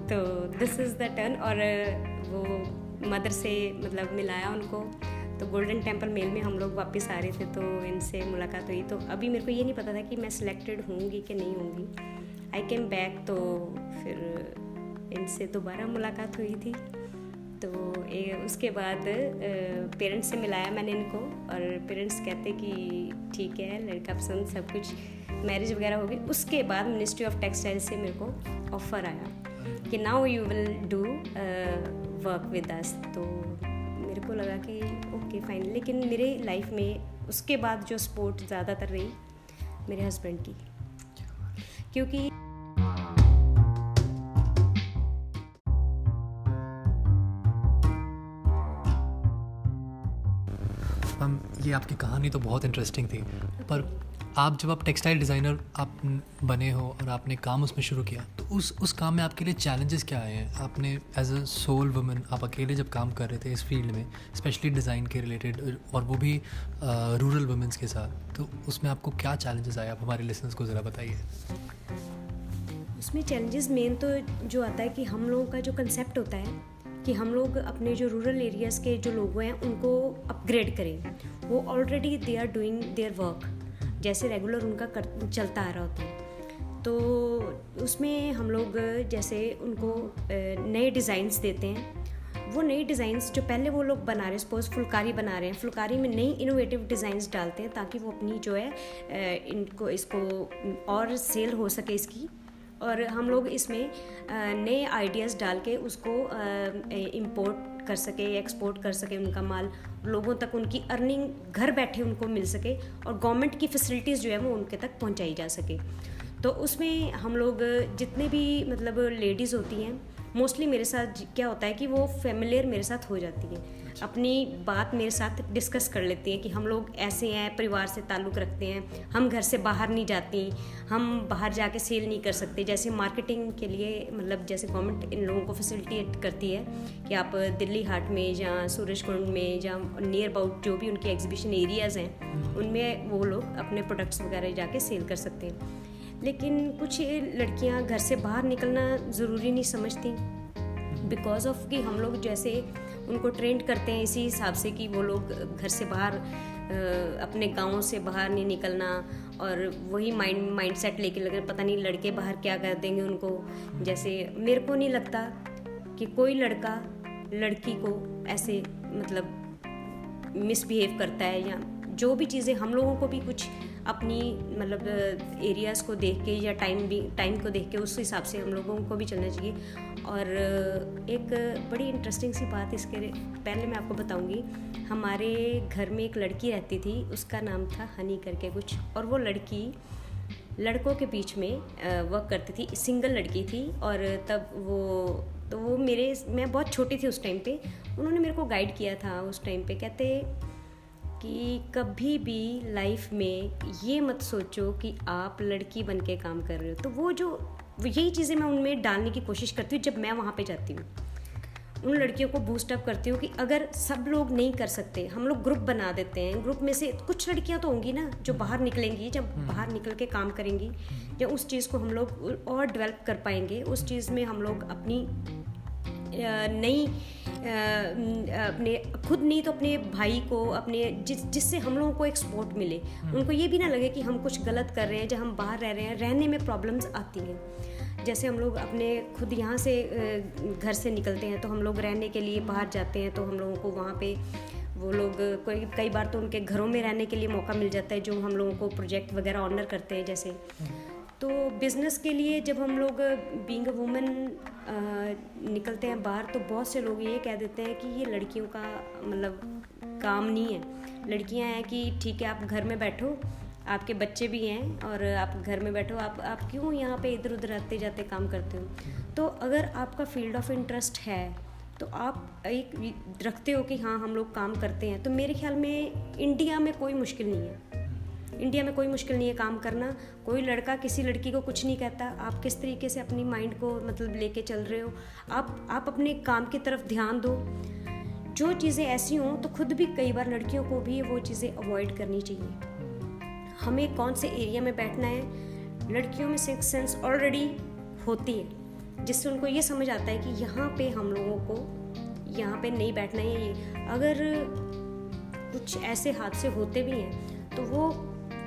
Speaker 2: तो दिस इज़ द टर्न और uh, वो मदर से मतलब मिलाया उनको। तो गोल्डन टेंपल मेल में हम लोग वापस आ रहे थे तो इनसे मुलाकात हुई। तो अभी मेरे को ये नहीं पता था कि मैं सिलेक्टेड होंगी कि नहीं होंगी। आई केम बैक तो फिर इनसे दोबारा मुलाकात हुई थी। तो ए, उसके बाद पेरेंट्स से मिलाया मैंने इनको और पेरेंट्स कहते कि ठीक है लड़का पसंद सब कुछ मैरिज वगैरह हो गई। उसके बाद मिनिस्ट्री ऑफ़ टेक्सटाइल से मेरे को ऑफ़र आया कि now you will do work with us तो मेरे को लगा कि ओके फाइन लेकिन मेरे लाइफ में उसके बाद जो सपोर्ट ज़्यादातर रही मेरे हस्बैंड की। क्योंकि
Speaker 1: ये आपकी कहानी तो बहुत इंटरेस्टिंग थी। पर आप जब आप टेक्सटाइल डिज़ाइनर आप बने हो और आपने काम उसमें शुरू किया तो उस उस काम में आपके लिए चैलेंजेस क्या आए हैं? आपने एज अ सोल वुमेन आप अकेले जब काम कर रहे थे इस फ़ील्ड में स्पेशली डिज़ाइन के रिलेटेड और वो भी रूरल वुमेंस के साथ तो उसमें आपको क्या चैलेंजेस आए? आप हमारे लिसनर्स को ज़रा बताइए।
Speaker 2: उसमें चैलेंजेस मेन तो जो आता है कि हम लोगों का जो कंसेप्ट होता है, कि हम लोग अपने जो रूरल एरियाज़ के जो लोग हैं, उनको अपग्रेड करें। वो already they are doing their work जैसे रेगुलर उनका कर, चलता आ रहा होता है। तो उसमें हम लोग जैसे उनको नए डिज़ाइंस देते हैं। वो नई डिज़ाइंस जो पहले वो लोग बना रहे हैं सपोज़ फुलकारी बना रहे हैं, फुलकारी में नई इनोवेटिव डिज़ाइंस डालते हैं ताकि वो अपनी जो है इनको, इसको और सेल हो सके इसकी। और हम लोग इसमें नए आइडियाज़ डाल के उसको इम्पोर्ट कर सके एक्सपोर्ट कर सके उनका माल, लोगों तक उनकी अर्निंग घर बैठे उनको मिल सके और गवर्नमेंट की फैसिलिटीज़ जो है वो उनके तक पहुंचाई जा सके। तो उसमें हम लोग जितने भी मतलब लेडीज़ होती हैं मोस्टली मेरे साथ क्या होता है कि वो फेमिलियर मेरे साथ हो जाती हैं। अपनी बात मेरे साथ डिस्कस कर लेती हैं कि हम लोग ऐसे हैं, परिवार से ताल्लुक़ रखते हैं, हम घर से बाहर नहीं जाती, हम बाहर जाके सेल नहीं कर सकते। जैसे मार्केटिंग के लिए मतलब जैसे गवर्नमेंट इन लोगों को फैसिलिटेट करती है कि आप दिल्ली हाट में या सूरज कुंड में या नियर अबाउट जो भी उनके एग्जीबिशन एरियाज़ हैं, उनमें वो लोग अपने प्रोडक्ट्स वगैरह जाके सेल कर सकते हैं। लेकिन कुछ लड़कियाँ घर से बाहर निकलना ज़रूरी नहीं समझती बिकॉज़ ऑफ़ कि हम लोग जैसे उनको ट्रेंड करते हैं इसी हिसाब से कि वो लोग घर से बाहर अपने गाँव से बाहर नहीं निकलना और वही माइंड माइंड सेट लेके लगे। पता नहीं लड़के बाहर क्या कर देंगे उनको। जैसे मेरे को नहीं लगता कि कोई लड़का लड़की को ऐसे मतलब मिसबिहेव करता है या जो भी चीज़ें हम लोगों को भी कुछ अपनी मतलब एरियाज़ को देख के या टाइम भी टाइम को देख के उस हिसाब से हम लोगों को भी चलना चाहिए। और, एक बड़ी इंटरेस्टिंग सी बात इसके पहले मैं आपको बताऊँगी। हमारे घर में एक लड़की रहती थी, उसका नाम था हनी करके कुछ। और वो लड़की, लड़कों के बीच में वर्क करती थी। सिंगल लड़की थी और तब वो तो वो मेरे, मैं बहुत छोटी थी उस टाइम पे। उन्होंने मेरे को गाइड किया था उस टाइम पे। कहते कि कभी भी लाइफ में ये मत सोचो कि आप लड़की बन के काम कर रहे हो। तो वो जो यही चीज़ें मैं उनमें डालने की कोशिश करती हूँ जब मैं वहाँ पे जाती हूँ। उन लड़कियों को बूस्ट अप करती हूँ कि अगर सब लोग नहीं कर सकते हम लोग ग्रुप बना देते हैं। ग्रुप में से कुछ लड़कियाँ तो होंगी ना जो बाहर निकलेंगी जब हम्म। बाहर निकल के काम करेंगी या उस चीज़ को हम लोग और डेवलप कर पाएँगे। उस चीज़ में हम लोग अपनी नई अपने खुद नहीं तो अपने भाई को अपने जिस जिससे हम लोगों को एक सपोर्ट मिले। हम्म। उनको ये भी ना लगे कि हम कुछ गलत कर रहे हैं जब हम बाहर रह रहे हैं रहने में प्रॉब्लम्स आती हैं। जैसे हम लोग अपने खुद यहाँ से घर से निकलते हैं तो हम लोग रहने के लिए बाहर जाते हैं तो हम लोगों को वहाँ पे वो लोग कोई कई बार तो उनके घरों में रहने के लिए मौका मिल जाता है जो हम लोगों को प्रोजेक्ट वगैरह ऑनर करते हैं जैसे। तो बिज़नेस के लिए जब हम लोग बींग अ वूमेन निकलते हैं बाहर तो बहुत से लोग ये कह देते हैं कि ये लड़कियों का मतलब काम नहीं है। लड़कियाँ हैं कि ठीक है, आप घर में बैठो, आपके बच्चे भी हैं और आप घर में बैठो, आप आप क्यों यहाँ पे इधर उधर आते जाते काम करते हो? तो अगर आपका फ़ील्ड ऑफ़ इंटरेस्ट है तो आप एक रखते हो कि हाँ हम लोग काम करते हैं। तो मेरे ख्याल में इंडिया में कोई मुश्किल नहीं है। इंडिया में कोई मुश्किल नहीं है काम करना। कोई लड़का किसी लड़की को कुछ नहीं कहता। आप किस तरीके से अपनी माइंड को मतलब लेके चल रहे हो? आप आप अपने काम की तरफ़ ध्यान दो। जो चीज़ें ऐसी हों तो खुद भी कई बार लड़कियों को भी वो चीज़ें अवॉइड करनी चाहिए। हमें कौन से एरिया में बैठना है? लड़कियों में सिक्स सेंस ऑलरेडी होती है। जिससे उनको ये समझ आता है कि यहाँ पे हम लोगों को यहाँ पे नहीं बैठना है ये। अगर कुछ ऐसे हादसे होते भी हैं तो वो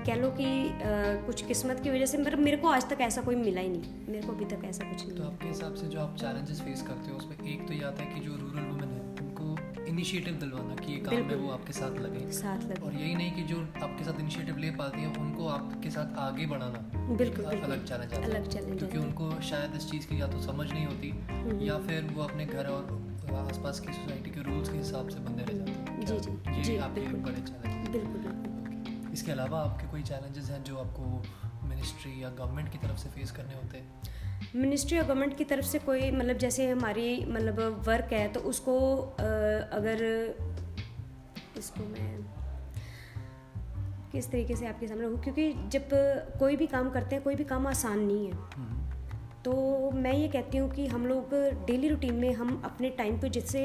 Speaker 2: कह लो कि आ, कुछ किस्मत की वजह से मेरे मेरे को आज तक ऐसा कोई मिला ही नहीं। मेरे को अभी तक ऐसा कुछ नहीं
Speaker 1: तो आपके हिसाब से जो आप चैलेंजेस फेस करते हो उसमें एक तो ये आता है कि जो रूरल वुमेन है उनको इनिशिएटिव दिलवाना कि ये काम है वो आपके साथ लगे।
Speaker 2: साथ लगे।
Speaker 1: और यही नहीं कि जो आपके साथ इनिशिएटिव ले पाती हैं उनको आपके साथ आगे बढ़ाना।
Speaker 2: बिल्कुल
Speaker 1: अलग चैलेंज
Speaker 2: अलग चैलेंज
Speaker 1: क्योंकि उनको शायद इस चीज़ की या तो समझ नहीं होती हम्म। या फिर वो अपने घर और आसपास की सोसाइटी के रूल्स के हिसाब से बंधे रह जाते हैं।
Speaker 2: जी जी।
Speaker 1: जी आपके बड़े चैलेंज
Speaker 2: बिल्कुल।
Speaker 1: इसके अलावा आपके कोई चैलेंजेस हैं जो आपको मिनिस्ट्री या गवर्नमेंट की तरफ़ से फेस करने होते? हैं
Speaker 2: मिनिस्ट्री और गवर्नमेंट की तरफ़ से कोई मतलब जैसे हमारी मतलब वर्क है तो उसको अगर इसको मैं किस तरीके से आपके सामने क्योंकि जब कोई भी काम करते हैं कोई भी काम आसान नहीं है। हम्म। तो मैं ये कहती हूँ कि हम लोग डेली रूटीन में हम अपने टाइम को जिससे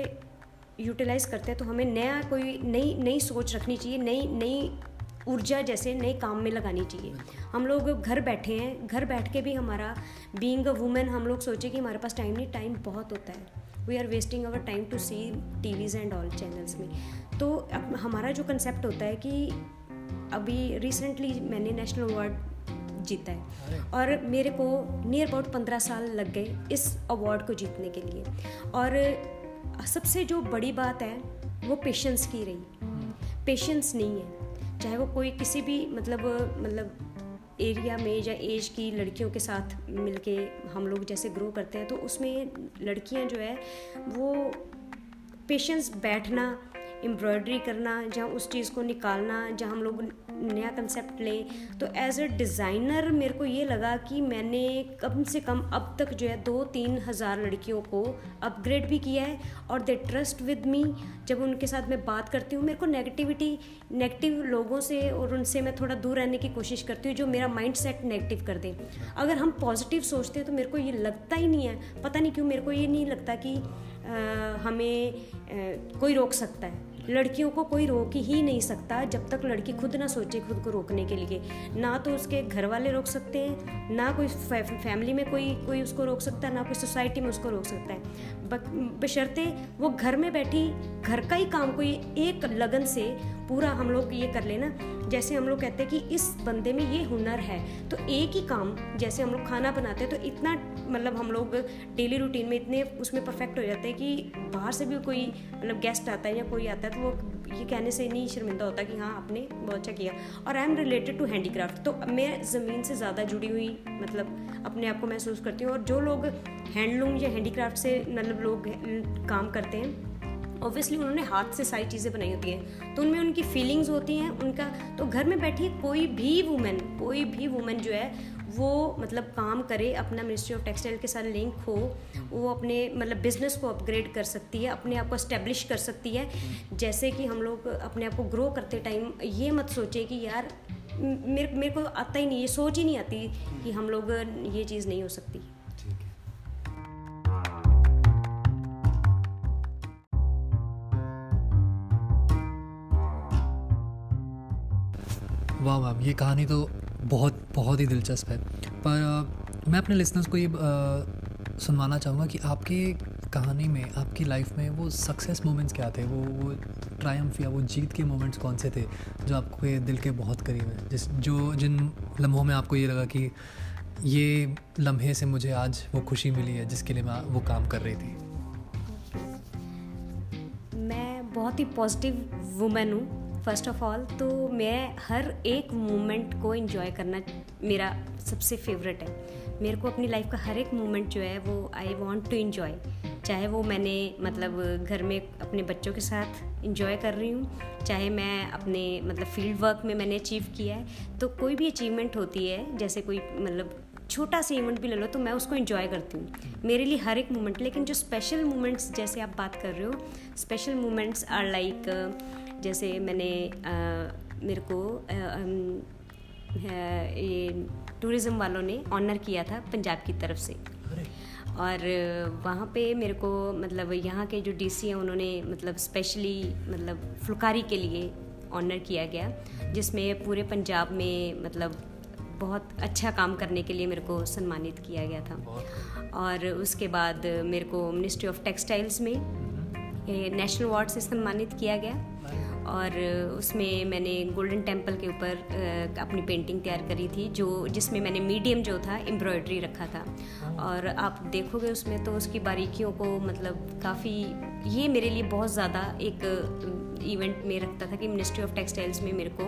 Speaker 2: यूटिलाइज करते हैं तो हमें नया कोई नई नई सोच रखनी चाहिए नई नई ऊर्जा जैसे नए काम में लगानी चाहिए। हम लोग घर बैठे हैं, घर बैठ के भी हमारा बींग अ वूमेन हम लोग सोचे कि हमारे पास टाइम नहीं टाइम बहुत होता है। We are wasting our time to see TVs and all channels में। तो हमारा जो कंसेप्ट होता है कि अभी रिसेंटली मैंने नेशनल अवार्ड जीता है। और मेरे को नियर अबाउट पंद्रह साल लग गए इस अवार्ड को जीतने के लिए। और सबसे जो बड़ी बात है, वो पेशेंस की रही। पेशेंस। नहीं है। चाहे वो कोई किसी भी मतलब मतलब एरिया में या एज की लड़कियों के साथ मिलके हम लोग जैसे ग्रो करते हैं तो उसमें लड़कियाँ जो है, वो पेशेंस बैठना एम्ब्रॉयडरी करना जहाँ उस चीज़ को निकालना जहाँ हम लोग नया कंसेप्ट लें। तो एज अ डिज़ाइनर मेरे को ये लगा कि मैंने कम से कम अब तक जो है दो तीन हज़ार लड़कियों को अपग्रेड भी किया है और दे ट्रस्ट विद मी जब उनके साथ मैं बात करती हूँ मेरे को नेगेटिविटी नेगेटिव लोगों से और उनसे मैं थोड़ा दूर रहने की कोशिश करती हूँ जो मेरा माइंड सेट नेगेटिव कर दे। अगर हम पॉजिटिव सोचते हैं तो मेरे को ये लगता ही नहीं है। पता नहीं क्यों मेरे को ये नहीं लगता कि आ, हमें आ, कोई रोक सकता है। लड़कियों को कोई रोक ही नहीं सकता जब तक लड़की खुद ना सोचे खुद को रोकने के लिए। ना तो उसके घर वाले रोक सकते हैं, ना कोई फैमिली में कोई कोई उसको रोक सकता है, ना कोई सोसाइटी में उसको रोक सकता है। बशर्ते वो घर में बैठी, घर का ही काम कोई एक लगन से पूरा हम लोग ये कर लेना। जैसे हम लोग कहते हैं कि इस बंदे में ये हुनर है तो एक ही काम, जैसे हम लोग खाना बनाते हैं तो इतना मतलब हम लोग डेली रूटीन में इतने उसमें परफेक्ट हो जाते हैं कि बाहर से भी कोई मतलब गेस्ट आता है या कोई आता है तो वो ये कहने से नहीं शर्मिंदा होता कि हाँ आपने बहुत अच्छा किया। और I am related to handicraft तो मैं ज़मीन से ज़्यादा जुड़ी हुई मतलब अपने आप को महसूस करती हूँ। और जो लोग हैंडलूम या हैंडीक्राफ्ट से मतलब लोग काम करते हैं ऑब्वियसली उन्होंने हाथ से सारी चीज़ें बनाई होती हैं तो उनमें उनकी फीलिंग्स होती हैं, उनका तो घर में बैठी कोई भी वुमेन कोई भी वुमेन जो है, वो मतलब काम करे, अपना मिनिस्ट्री ऑफ़ टेक्सटाइल के साथ लिंक हो, वो अपने मतलब बिज़नेस को अपग्रेड कर सकती है, अपने आप को स्टेब्लिश कर सकती है, जैसे कि हम लोग अपने आप को ग्रो करते टाइम ये मत सोचे कि यार, मेरे मेरे को आता ही नहीं, ये सोच ही नहीं आती कि हम लोग ये चीज़ नहीं हो सकती।
Speaker 1: वाह मैम ये कहानी तो बहुत बहुत ही दिलचस्प है। पर मैं अपने लिसनर्स को ये सुनवाना चाहूँगा कि आपके कहानी में, आपकी लाइफ में वो सक्सेस मोमेंट्स क्या थे? वो वो ट्रायम्फ या वो जीत के मोमेंट्स कौन से थे, जो आपके दिल के बहुत करीब हैं? जिस, जो, जिन लम्हों में आपको ये लगा कि ये लम्हे से मुझे आज वो खुशी मिली है, जिसके लिए मैं वो काम कर रही थी।
Speaker 2: मैं बहुत ही पॉजिटिव वुमेन हूँ। फ़र्स्ट ऑफ़ ऑल तो मैं हर एक मोमेंट को इन्जॉय करना मेरा सबसे फेवरेट है। मेरे को अपनी लाइफ का हर एक मोमेंट जो है वो आई वॉन्ट टू इन्जॉय चाहे वो मैंने मतलब घर में अपने बच्चों के साथ इन्जॉय कर रही हूँ, चाहे मैं अपने मतलब फ़ील्ड वर्क में मैंने अचीव किया है तो कोई भी अचीवमेंट होती है, जैसे कोई मतलब छोटा सा इवेंट भी ले लो तो मैं उसको इन्जॉय करती हूँ। मेरे लिए हर एक मोमेंट लेकिन जो स्पेशल मोमेंट्स जैसे आप बात कर रहे हो स्पेशल मोमेंट्स आर लाइक जैसे मैंने आ, मेरे को ये टूरिज़्म वालों ने ऑनर किया था पंजाब की तरफ़ से। और वहाँ पे मेरे को मतलब यहाँ के जो डीसी हैं उन्होंने मतलब स्पेशली मतलब फुलकारी के लिए ऑनर किया गया जिसमें पूरे पंजाब में मतलब बहुत अच्छा काम करने के लिए मेरे को सम्मानित किया गया था। और उसके बाद मेरे को मिनिस्ट्री ऑफ़ टेक्सटाइल्स में नेशनल अवार्ड से सम्मानित किया गया। और उसमें मैंने गोल्डन टेंपल के ऊपर अपनी पेंटिंग तैयार करी थी जो जिसमें मैंने मीडियम जो था एम्ब्रॉयडरी रखा था। और आप देखोगे उसमें तो उसकी बारीकियों को मतलब काफ़ी ये मेरे लिए बहुत ज़्यादा एक इवेंट में रखता था कि मिनिस्ट्री ऑफ़ टेक्सटाइल्स में मेरे को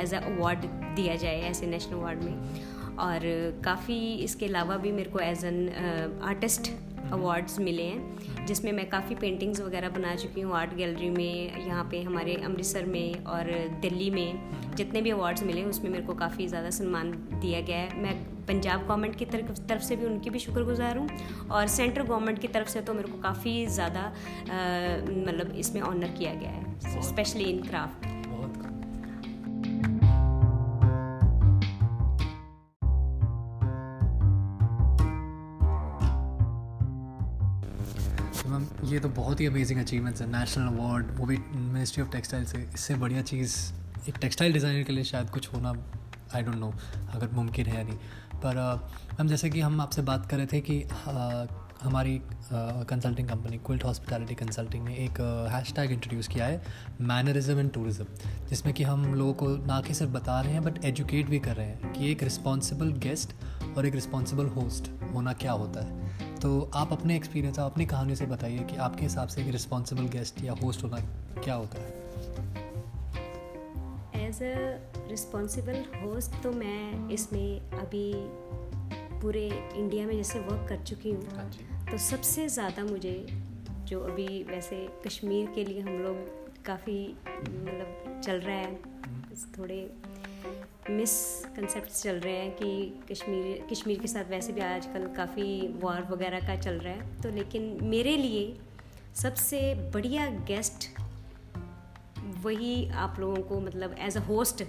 Speaker 2: एज अ अवार्ड दिया जाए ऐसे नेशनल अवार्ड में। और काफ़ी इसके अलावा भी मेरे को एज एन आर्टिस्ट अवार्ड्स मिले हैं। जिसमें मैं काफ़ी पेंटिंग्स वगैरह बना चुकी हूँ आर्ट गैलरी में यहाँ पे हमारे अमृतसर में और दिल्ली में। जितने भी अवार्ड्स मिले उसमें मेरे को काफ़ी ज़्यादा सम्मान दिया गया है। मैं पंजाब गवर्नमेंट की तरफ़ तरफ़ से भी उनकी भी शुक्रगुजार हूँ और सेंट्रल गवर्नमेंट की तरफ़ से तो मेरे को काफ़ी ज़्यादा मतलब इसमें ऑनर किया गया है स्पेशली इन क्राफ्ट
Speaker 1: ये तो बहुत ही अमेजिंग अचीवमेंट्स है। नेशनल अवार्ड वो भी मिनिस्ट्री ऑफ़ टेक्सटाइल से। इससे बढ़िया चीज़, एक टेक्सटाइल डिज़ाइनर के लिए शायद कुछ होना आई डोंट नो अगर मुमकिन है या नहीं। पर हम जैसे कि हम आपसे बात कर रहे थे कि हमारी consulting company quilt hospitality consulting ने एक हैश टैग इंट्रोड्यूस किया है मैनरिज्म एंड टूरिज़्म जिसमें कि हम लोगों को ना कि सिर्फ़ बता रहे हैं बट एजुकेट भी कर रहे हैं कि एक रिस्पॉन्सिबल गेस्ट और एक रिस्पॉन्सिबल होस्ट होना क्या होता है। तो आप अपने एक्सपीरियंस आप अपनी कहानी से बताइए कि आपके हिसाब से एक रिस्पॉन्सिबल गेस्ट या होस्ट होना क्या होता है।
Speaker 2: एज अ रिस्पॉन्सिबल होस्ट तो मैं इसमें अभी पूरे इंडिया में जैसे वर्क कर चुकी हूँ। हाँ तो सबसे ज़्यादा मुझे जो अभी वैसे कश्मीर के लिए हम लोग काफ़ी मतलब चल रहा है थोड़े मिस कंसेप्ट चल रहे हैं कि कश्मीर कश्मीर के साथ वैसे भी आजकल काफ़ी वॉर वगैरह का चल रहा है। तो लेकिन मेरे लिए सबसे बढ़िया गेस्ट वही आप लोगों को मतलब एज अ होस्ट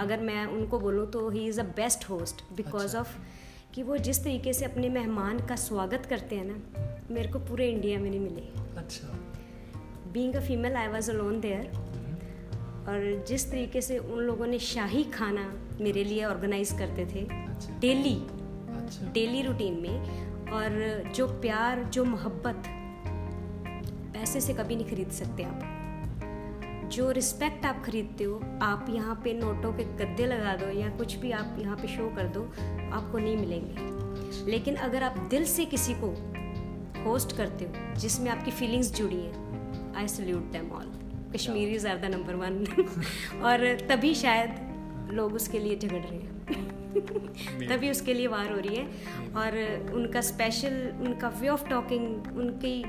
Speaker 2: अगर मैं उनको बोलूँ तो he is a best host because of कि वो जिस तरीके से अपने मेहमान का स्वागत करते हैं ना मेरे को पूरे इंडिया में नहीं मिले। अच्छा। Being a female I was alone there और जिस तरीके से उन लोगों ने शाही खाना मेरे लिए ऑर्गेनाइज करते थे डेली डेली रूटीन में और जो प्यार जो मोहब्बत पैसे से कभी नहीं खरीद सकते आप। जो रिस्पेक्ट आप खरीदते हो आप यहाँ पे नोटों के गद्दे लगा दो या कुछ भी आप यहाँ पे शो कर दो आपको नहीं मिलेंगे। लेकिन अगर आप दिल से किसी को होस्ट करते हो जिसमें आपकी फीलिंग्स जुड़ी हैं I salute them all Kashmiris are the number one और तभी शायद लोग उसके लिए झगड़ रहे हैं। तभी उसके लिए वार हो रही है। और उनका स्पेशल उनका वे ऑफ़ टॉकिंग उनकी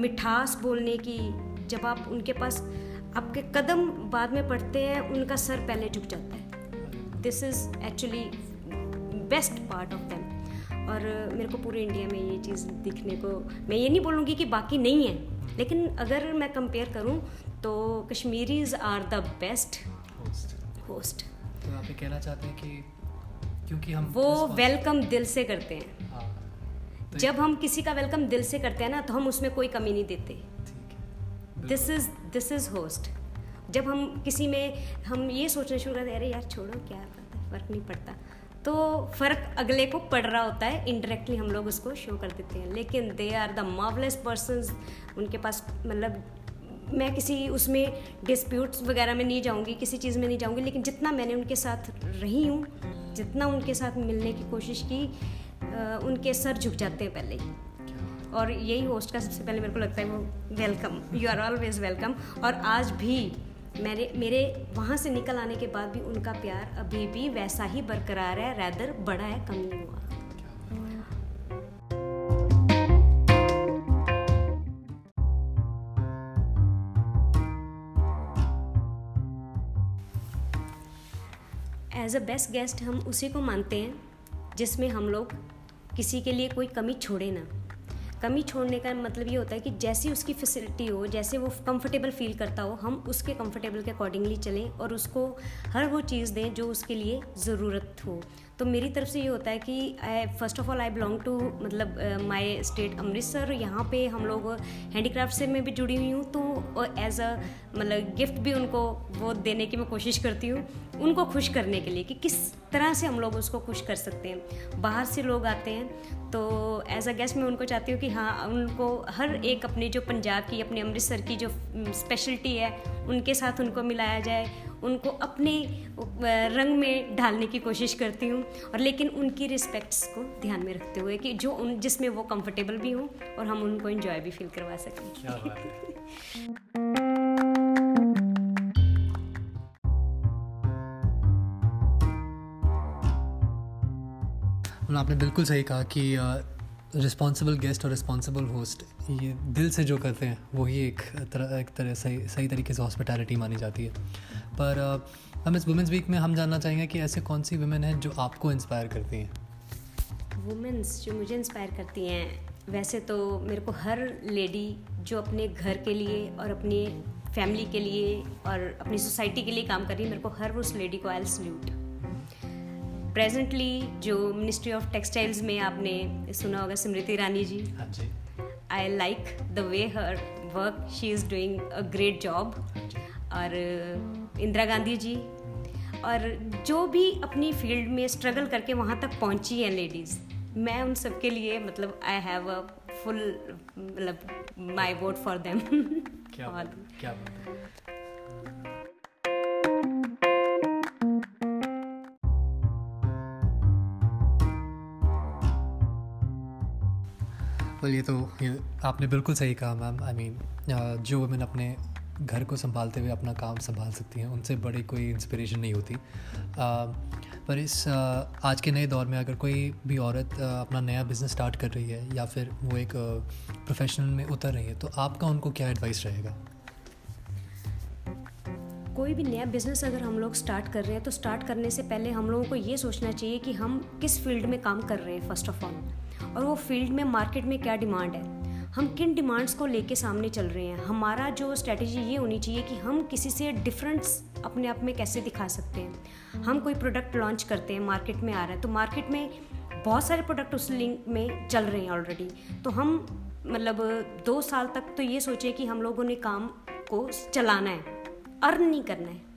Speaker 2: मिठास बोलने की जब आप उनके पास आपके कदम बाद में पड़ते हैं उनका सर पहले झुक जाता है। This is actually best part of them और मेरे को पूरे इंडिया में ये चीज़ दिखने को मैं ये नहीं बोलूँगी कि बाकी नहीं है लेकिन अगर मैं कंपेयर करूँ तो Kashmiris are the best host
Speaker 1: तो आप ये कहना चाहते हैं कि क्योंकि हम
Speaker 2: वो वेलकम दिल से करते हैं। हाँ, तो जब हम किसी का वेलकम दिल से करते हैं ना तो हम उसमें कोई कमी नहीं देते। This is this is host जब हम किसी में, हम ये सोचना शुरू करते अरे यार, छोड़ो, क्या पता, फ़र्क नहीं पड़ता। तो फ़र्क अगले को पड़ रहा होता है इनडायरेक्टली हम लोग उसको शो कर देते हैं। लेकिन they are the marvellous person उनके पास मतलब मैं किसी उसमें डिस्प्यूट्स वगैरह में नहीं जाऊँगी, किसी चीज़ में नहीं जाऊँगी, लेकिन जितना मैंने उनके साथ रही हूँ, जितना उनके साथ मिलने की कोशिश की उनके सर झुक जाते हैं पहले ही। और यही होस्ट का सबसे पहले मेरे को लगता है वो welcome you are always welcome और आज भी मेरे मेरे वहाँ से निकल आने के बाद भी उनका प्यार अभी भी वैसा ही बरकरार है रैदर बड़ा है, कम नहीं हुआ। एज अ बेस्ट गेस्ट हम उसी को मानते हैं जिसमें हम लोग किसी के लिए कोई कमी छोड़े ना। कमी छोड़ने का मतलब ये होता है कि जैसी उसकी फैसिलिटी हो, जैसे वो कंफर्टेबल फील करता हो, हम उसके कंफर्टेबल के अकॉर्डिंगली चलें और उसको हर वो चीज़ दें जो उसके लिए ज़रूरत हो। तो मेरी तरफ़ से ये होता है कि I first of all I belong to मतलब माय स्टेट अमृतसर। यहाँ पे हम लोग हैंडीक्राफ्ट से मैं भी जुड़ी हुई हूँ तो एज अ मतलब गिफ्ट भी उनको वो देने की मैं कोशिश करती हूँ, उनको खुश करने के लिए कि किस तरह से हम लोग उसको खुश कर सकते हैं। बाहर से लोग आते हैं तो एज अ गेस्ट मैं उनको चाहती हूँ कि हाँ उनको हर एक अपनी जो पंजाब की, अपने अमृतसर की जो स्पेशलिटी है, उनके साथ उनको मिलाया जाए उनको अपने रंग में ढालने की कोशिश करती हूँ और लेकिन उनकी रिस्पेक्ट्स को ध्यान में रखते हुए कि जो उन जिसमें वो कंफर्टेबल भी हों और हम उनको इन्जॉय भी फील करवा सकें।
Speaker 1: आपने बिल्कुल सही कहा कि रिस्पॉन्सिबल गेस्ट और रिस्पॉन्सिबल होस्ट ये दिल से जो करते हैं, वही एक तरह एक तरह सही सही तरीके से हॉस्पिटैलिटी मानी जाती है। पर हम इस वुमेंस वीक में हम जानना चाहेंगे कि ऐसे कौन सी वुमेन हैं जो आपको इंस्पायर करती हैं?
Speaker 2: वुमेंस जो मुझे इंस्पायर करती हैं, वैसे तो मेरे को हर लेडी जो अपने घर के लिए और अपनी फैमिली के लिए और अपनी सोसाइटी के लिए काम कर रही है, मेरे को हर उस लेडी को आई सल्यूट प्रेजेंटली जो मिनिस्ट्री ऑफ़ टेक्सटाइल्स में आपने सुना होगा Smriti Irani ji. I like the way her work she is doing a great job और इंदिरा गांधी जी। और जो भी अपनी फ़ील्ड में स्ट्रगल करके वहाँ तक पहुँची है लेडीज़ मैं उन सब के लिए मतलब आई हैव अ फुल मतलब माई वोट फॉर देम
Speaker 1: क्या क्या ये तो ये आपने बिल्कुल सही कहा, मैम। आई मीन जो वुमेन अपने घर को संभालते हुए अपना काम संभाल सकती हैं, उनसे बड़ी कोई इंस्पिरेशन नहीं होती। पर इस आज के नए दौर में अगर कोई भी औरत अपना नया बिज़नेस स्टार्ट कर रही है या फिर वो एक प्रोफेशनल में उतर रही है तो आपका उनको क्या एडवाइस रहेगा?
Speaker 2: कोई भी नया बिज़नेस अगर हम लोग स्टार्ट कर रहे हैं तो स्टार्ट करने से पहले हम लोगों को ये सोचना चाहिए कि हम किस फ़ील्ड में काम कर रहे हैं फ़र्स्ट ऑफ़ ऑल और वो फ़ील्ड में, मार्केट में क्या डिमांड है? हम किन डिमांड्स को लेके सामने चल रहे हैं? हमारा जो स्ट्रेटजी ये होनी चाहिए कि हम किसी से डिफरेंस अपने आप में कैसे दिखा सकते हैं? हम कोई प्रोडक्ट लॉन्च करते हैं मार्केट में आ रहा है तो मार्केट में बहुत सारे प्रोडक्ट उस लिंक में चल रहे हैं ऑलरेडी तो हम मतलब दो साल तक तो ये सोचे कि हम लोगों ने काम को चलाना है अर्न नहीं करना है।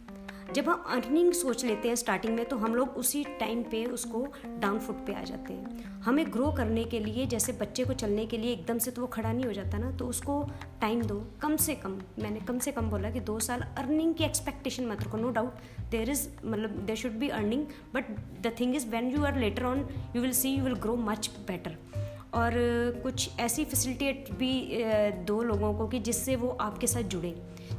Speaker 2: जब हम अर्निंग सोच लेते हैं स्टार्टिंग में तो हम लोग उसी टाइम पे उसको डाउन फुट पे आ जाते हैं। हमें ग्रो करने के लिए, जैसे बच्चे को चलने के लिए एकदम से तो वो खड़ा नहीं हो जाता ना तो उसको टाइम दो, कम से कम, मैंने कम से कम बोला कि दो साल अर्निंग की एक्सपेक्टेशन मत रखो नो डाउट देर इज़ मतलब there should be earning but the thing is when you are later on you will see you will grow much better और कुछ ऐसी फैसिलिटेट भी दो लोगों को कि जिससे वो आपके साथ जुड़े।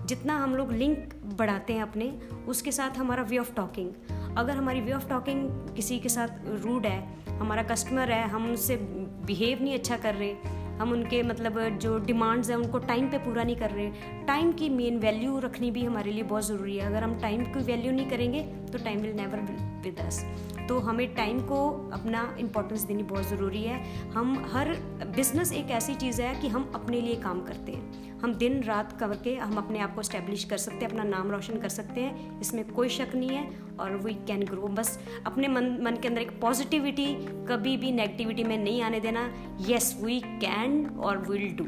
Speaker 2: जितना हम लोग लिंक बढ़ाते हैं अपने, उसके साथ हमारा वे ऑफ़ टॉकिंग अगर हमारी वे ऑफ़ टॉकिंग किसी के साथ रूड है, हमारा कस्टमर है, हम उनसे बिहेव नहीं अच्छा कर रहे, हम उनके मतलब जो डिमांड्स हैं, उनको टाइम पे पूरा नहीं कर रहे टाइम की मेन वैल्यू रखनी भी हमारे लिए बहुत ज़रूरी है। अगर हम टाइम की वैल्यू नहीं करेंगे तो time will never with us तो हमें टाइम को अपना इम्पोर्टेंस देनी बहुत ज़रूरी है। हम, हर बिज़नेस एक ऐसी चीज़ है कि हम अपने लिए काम करते हैं। हम दिन रात करके हम अपने आप को स्टैब्लिश कर सकते हैं अपना नाम रोशन कर सकते हैं इसमें कोई शक नहीं है और वी कैन ग्रो बस अपने मन मन के अंदर एक पॉजिटिविटी कभी भी नेगेटिविटी में नहीं आने देना। येस वी कैन और विल डू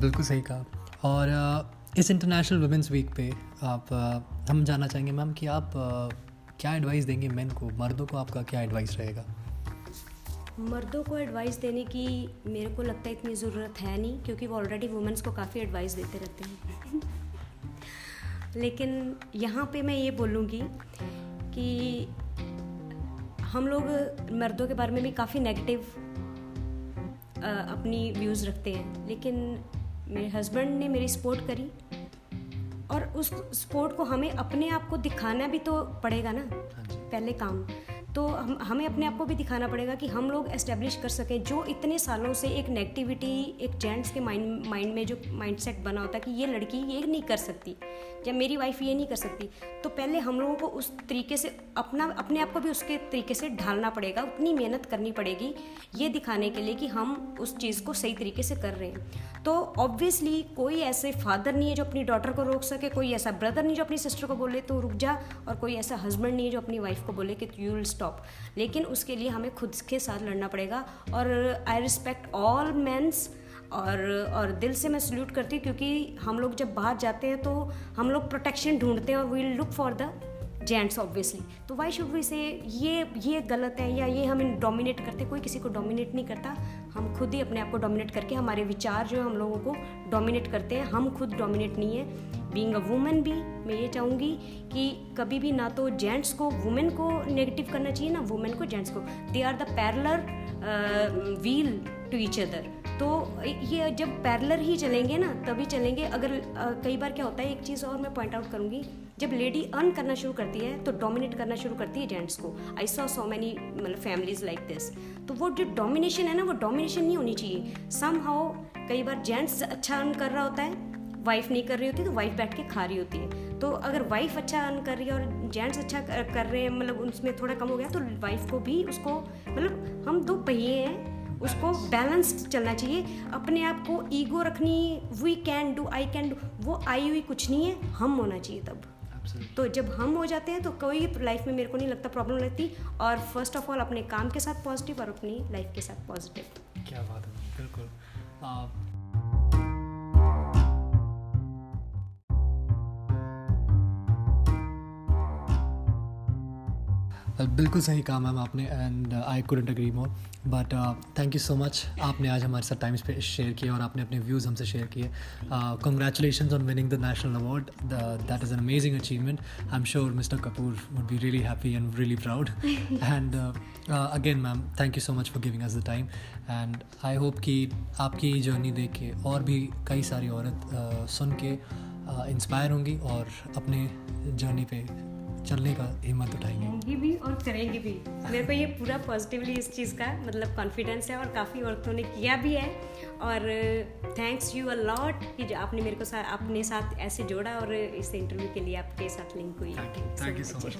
Speaker 1: बिल्कुल सही कहा। और इस इंटरनेशनल वुमेंस वीक पे आप हम जानना चाहेंगे मैम कि आप क्या एडवाइस देंगे मेन को? मर्दों को आपका क्या एडवाइस रहेगा?
Speaker 2: मर्दों को एडवाइस देने की मेरे को लगता है इतनी ज़रूरत है नहीं, क्योंकि वो ऑलरेडी वुमेंस को काफ़ी एडवाइस देते रहते हैं। लेकिन यहाँ पे मैं ये बोलूँगी कि हम लोग मर्दों के बारे में भी काफ़ी नेगेटिव अपनी व्यूज़ रखते हैं। लेकिन मेरे हस्बैंड ने मेरी सपोर्ट करी। और उस सपोर्ट को हमें अपने आप को दिखाना भी तो पड़ेगा ना हाँ पहले काम। तो हम, हमें अपने आप को भी दिखाना पड़ेगा कि हम लोग एस्टेब्लिश कर सकें जो इतने सालों से एक नेगेटिविटी एक जेंट्स के माइंड माइंड में जो माइंडसेट बना होता है कि ये लड़की ये नहीं कर सकती, या मेरी वाइफ ये नहीं कर सकती तो पहले हम लोगों को उस तरीके से अपना, अपने आप को भी उसके तरीके से ढालना पड़ेगा, उतनी मेहनत करनी पड़ेगी ये दिखाने के लिए कि हम उस चीज़ को सही तरीके से कर रहे हैं। तो ऑब्वियसली कोई ऐसे फादर नहीं है जो अपनी डॉटर को रोक सके, कोई ऐसा ब्रदर नहीं जो अपनी सिस्टर को बोले तो रुक जा, और कोई ऐसा हस्बैंड नहीं है जो अपनी वाइफ को बोले कि यू विल स्टॉप लेकिन उसके लिए हमें खुद के साथ लड़ना पड़ेगा और आई रिस्पेक्ट ऑल मैंस और और दिल से मैं सल्यूट करती हूँ क्योंकि हम लोग जब बाहर जाते हैं तो हम लोग प्रोटेक्शन ढूंढते हैं और we look for the gents obviously तो वाई शुड वी से ये ये गलत है या ये हमें डोमिनेट करते? कोई किसी को डोमिनेट नहीं करता। हम खुद ही अपने आप को डोमिनेट करके, हमारे विचार जो है हम लोगों को डोमिनेट करते हैं। हम खुद डोमिनेट नहीं है। बींग अ वूमेन भी, मैं ये चाहूँगी कि कभी भी ना तो जेंट्स को वुमेन को नेगेटिव करना चाहिए, ना वुमेन को जेंट्स को। They are the parallel wheel to each other तो ये जब पैरलर ही चलेंगे ना, तभी चलेंगे। अगर कई बार क्या होता है, एक चीज़ और मैं पॉइंट आउट करूँगी। जब लेडी अर्न करना शुरू करती है तो डोमिनेट करना शुरू करती है जेंट्स को। आई सॉ सो मैनी मतलब फैमिलीज़ लाइक दिस तो वो जो डोमिनेशन है ना, वो डोमिनेशन नहीं होनी चाहिए। सम हाउ कई बार जेंट्स अच्छा अर्न कर रहा होता है वाइफ नहीं कर रही होती तो वाइफ बैठ के खा रही होती है। तो अगर वाइफ अच्छा अर्न कर रही है और जेंट्स अच्छा कर रहे हैं मतलब उसमें थोड़ा कम हो गया तो वाइफ को भी उसको मतलब हम दो पहिए हैं उसको बैलेंस चलना चाहिए। अपने आप को ईगो रखनी we can do I can do वो आई हुई कुछ नहीं है हम होना चाहिए तब। तो जब हम हो जाते हैं तो कोई लाइफ में मेरे को नहीं लगता प्रॉब्लम लगती और फ़र्स्ट ऑफ़ ऑल अपने काम के साथ पॉजिटिव और अपनी लाइफ के साथ पॉजिटिव
Speaker 1: क्या बात है बिल्कुल। बिल्कुल सही कहा मैम आपने and I couldn't agree more but thank you so much आपने आज हमारे साथ टाइम शेयर किया और आपने अपने व्यूज़ हमसे शेयर किए. Congratulation on winning the national award that is an amazing achievement I am sure mister Kapoor would be really happy and really proud and again ma'am thank you so much for giving us the time and I hope कि आपकी journey देख के और भी कई सारी औरत uh, सुन के इंस्पायर uh, होंगी और अपने जर्नी पे चलने का हिम्मत उठाएँगे
Speaker 2: भी और करेंगे भी। मेरे को ये पूरा पॉजिटिवली इस चीज़ का मतलब कॉन्फिडेंस है और काफ़ी औरतों ने किया भी है। और थैंक्स यू अ लॉट कि जो आपने मेरे को सा, अपने साथ ऐसे जोड़ा और इस इंटरव्यू के लिए आपके साथ लिंक हुई।
Speaker 1: Thank you so much